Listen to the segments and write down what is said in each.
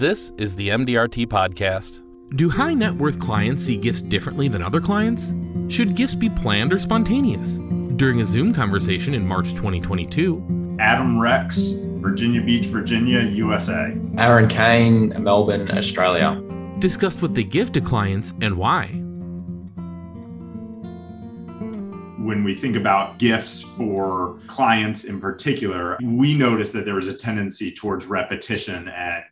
This is the MDRT Podcast. Do high net worth clients see gifts differently than other clients? Should gifts be planned or spontaneous? During a Zoom conversation in March 2022, Adam Rex, Virginia Beach, Virginia, USA. Aaron Kane, Melbourne, Australia. discussed what they give to clients and why. When we think about gifts for clients in particular, we noticed that there was a tendency towards repetition and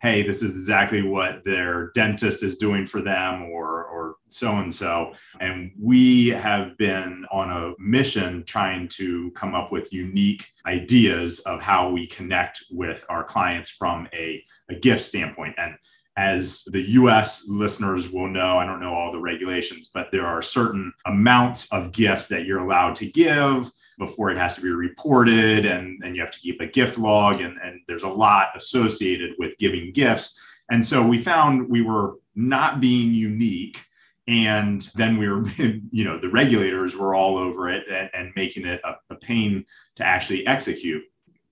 hey, this is exactly what their dentist is doing for them or or so and so. And we have been on a mission trying to come up with unique ideas of how we connect with our clients from a, a gift standpoint. And as the US listeners will know, I don't know all the regulations, but there are certain amounts of gifts that you're allowed to give before it has to be reported and, and you have to keep a gift log and, and there's a lot associated with giving gifts. And so we found we were not being unique and then we were you know the regulators were all over it and, and making it a, a pain to actually execute.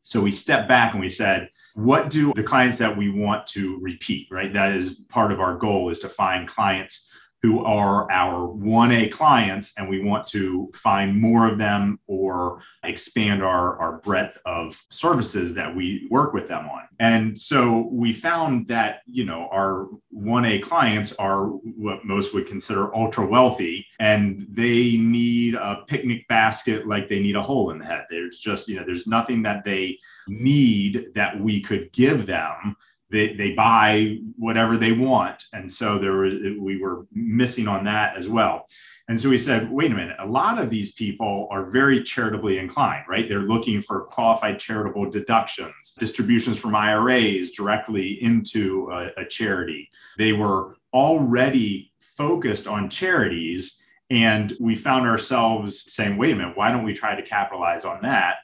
So we stepped back and we said what do the clients that we want to repeat right? That is part of our goal is to find clients who are our 1A clients, and we want to find more of them or expand our, our breadth of services that we work with them on. And so we found that, you know, our 1A clients are what most would consider ultra wealthy, and they need a picnic basket like they need a hole in the head. There's just, you know, there's nothing that they need that we could give them they, they buy whatever they want. And so there was, we were missing on that as well. And so we said, wait a minute, a lot of these people are very charitably inclined, right? They're looking for qualified charitable deductions, distributions from IRAs directly into a, a charity. They were already focused on charities. And we found ourselves saying, wait a minute, why don't we try to capitalize on that?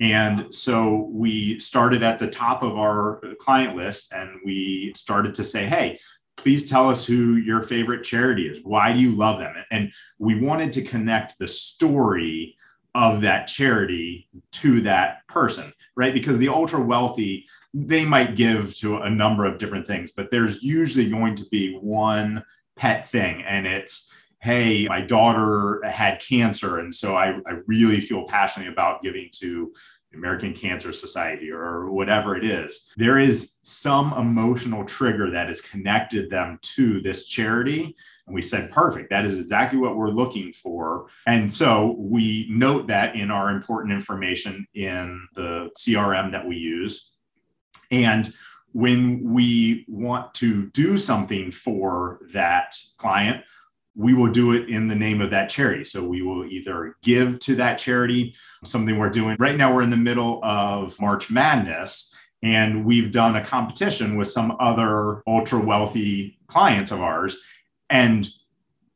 And so we started at the top of our client list and we started to say, hey, please tell us who your favorite charity is. Why do you love them? And we wanted to connect the story of that charity to that person, right? Because the ultra wealthy, they might give to a number of different things, but there's usually going to be one pet thing. And it's, hey, my daughter had cancer. And so I, I really feel passionately about giving to the American Cancer Society or whatever it is. There is some emotional trigger that has connected them to this charity. And we said, perfect, that is exactly what we're looking for. And so we note that in our important information in the CRM that we use. And when we want to do something for that client, we will do it in the name of that charity. So we will either give to that charity, something we're doing right now. We're in the middle of March Madness, and we've done a competition with some other ultra wealthy clients of ours. And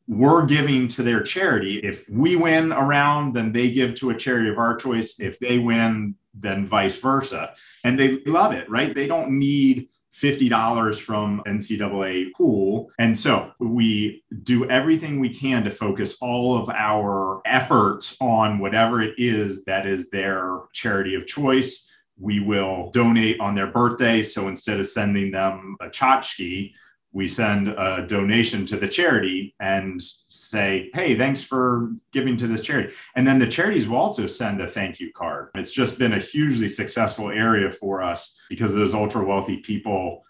we're giving to their charity. If we win around, then they give to a charity of our choice. If they win, then vice versa. And they love it, right? They don't need $50 from NCAA pool. And so we do everything we can to focus all of our efforts on whatever it is that is their charity of choice. We will donate on their birthday. So instead of sending them a tchotchke, we send a donation to the charity and say, hey, thanks for giving to this charity. And then the charities will also send a thank you card. It's just been a hugely successful area for us because those ultra wealthy people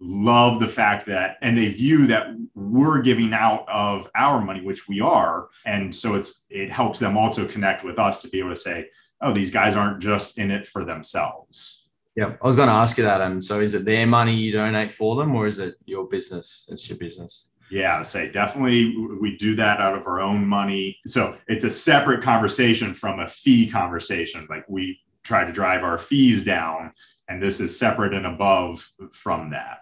love the fact that and they view that we're giving out of our money which we are and so it's it helps them also connect with us to be able to say oh these guys aren't just in it for themselves yeah, I was going to ask you that. And so, is it their money you donate for them, or is it your business? It's your business. Yeah, I would say definitely we do that out of our own money. So it's a separate conversation from a fee conversation. Like we try to drive our fees down, and this is separate and above from that.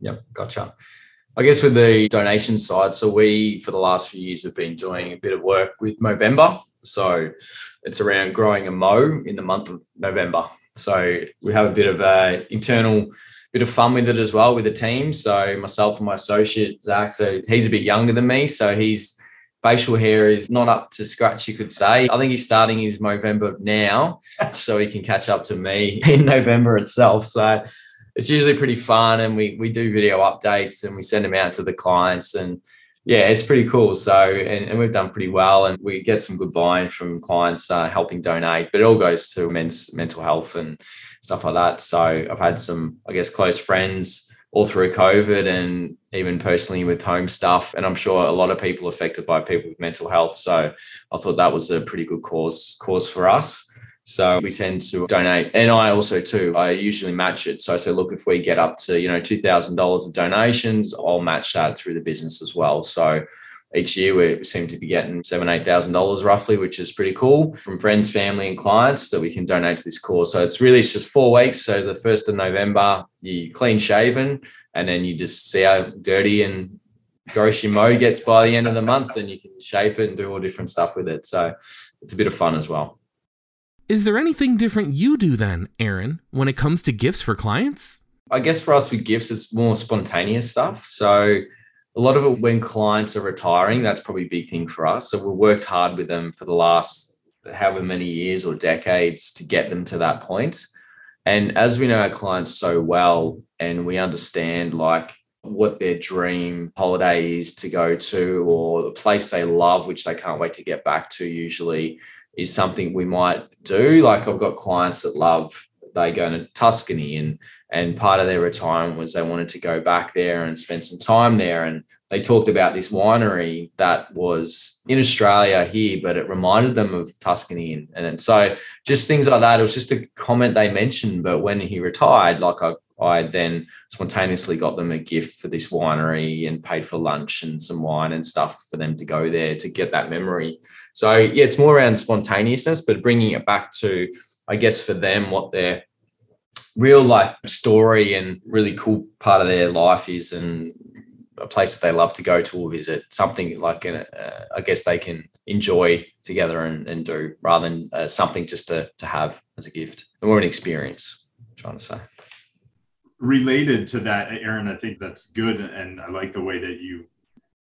Yep, gotcha. I guess with the donation side, so we for the last few years have been doing a bit of work with Movember. So it's around growing a mo in the month of November. So we have a bit of a internal bit of fun with it as well with the team. So myself and my associate Zach, so he's a bit younger than me, so he's facial hair is not up to scratch, you could say. I think he's starting his Movember now, so he can catch up to me in November itself. So it's usually pretty fun. And we we do video updates and we send them out to the clients and yeah, it's pretty cool. So, and, and we've done pretty well, and we get some good buy-in from clients uh, helping donate. But it all goes to men's mental health and stuff like that. So, I've had some, I guess, close friends all through COVID, and even personally with home stuff. And I'm sure a lot of people affected by people with mental health. So, I thought that was a pretty good cause cause for us. So we tend to donate. And I also too, I usually match it. So I say, look, if we get up to, you know, $2,000 of donations, I'll match that through the business as well. So each year we seem to be getting seven, eight thousand dollars roughly, which is pretty cool from friends, family, and clients that we can donate to this cause. So it's really it's just four weeks. So the first of November, you clean shaven, and then you just see how dirty and gross your mo gets by the end of the month, and you can shape it and do all different stuff with it. So it's a bit of fun as well. Is there anything different you do then, Aaron, when it comes to gifts for clients? I guess for us with gifts, it's more spontaneous stuff. So a lot of it when clients are retiring, that's probably a big thing for us. So we've worked hard with them for the last however many years or decades to get them to that point. And as we know our clients so well and we understand like what their dream holiday is to go to or the place they love, which they can't wait to get back to usually, is something we might do. Like I've got clients that love they go to Tuscany and and part of their retirement was they wanted to go back there and spend some time there and they talked about this winery that was in Australia here but it reminded them of Tuscany and, and so just things like that it was just a comment they mentioned but when he retired like I I then spontaneously got them a gift for this winery and paid for lunch and some wine and stuff for them to go there to get that memory. So yeah, it's more around spontaneousness, but bringing it back to, I guess, for them, what their real like story and really cool part of their life is, and a place that they love to go to or visit, something like an, uh, I guess they can enjoy together and, and do rather than uh, something just to, to have as a gift or an experience. I'm trying to say related to that, Aaron, I think that's good. And I like the way that you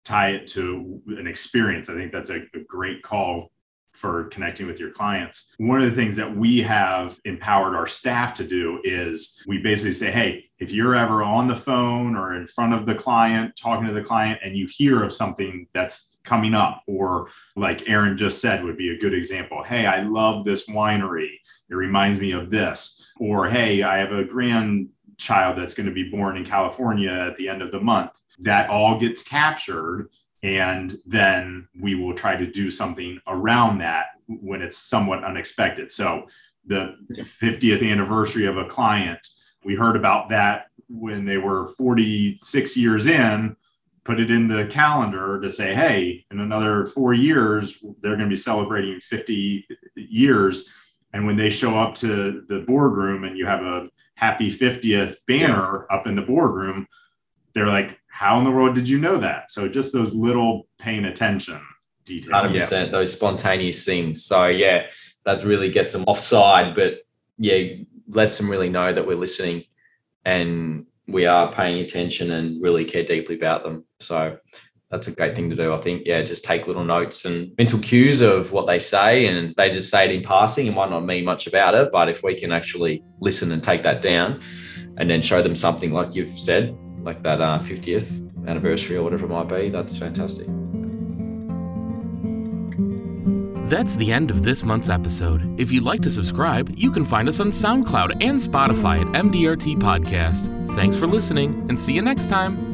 tie it to an experience. I think that's a, a, great call for connecting with your clients. One of the things that we have empowered our staff to do is we basically say, hey, if you're ever on the phone or in front of the client, talking to the client, and you hear of something that's coming up, or like Aaron just said, would be a good example. Hey, I love this winery. It reminds me of this. Or, hey, I have a grand child that's going to be born in California at the end of the month. That all gets captured. And then we will try to do something around that when it's somewhat unexpected. So, the 50th anniversary of a client, we heard about that when they were 46 years in, put it in the calendar to say, hey, in another four years, they're going to be celebrating 50 years. And when they show up to the boardroom and you have a happy 50th banner up in the boardroom, they're like, how in the world did you know that? So just those little paying attention details. 100%, yeah. those spontaneous things. So yeah, that really gets them offside, but yeah, lets them really know that we're listening and we are paying attention and really care deeply about them. So that's a great thing to do. I think, yeah, just take little notes and mental cues of what they say, and they just say it in passing. It might not mean much about it, but if we can actually listen and take that down, and then show them something like you've said, like that uh, 50th anniversary or whatever it might be, that's fantastic. That's the end of this month's episode. If you'd like to subscribe, you can find us on SoundCloud and Spotify at MDRT Podcast. Thanks for listening, and see you next time.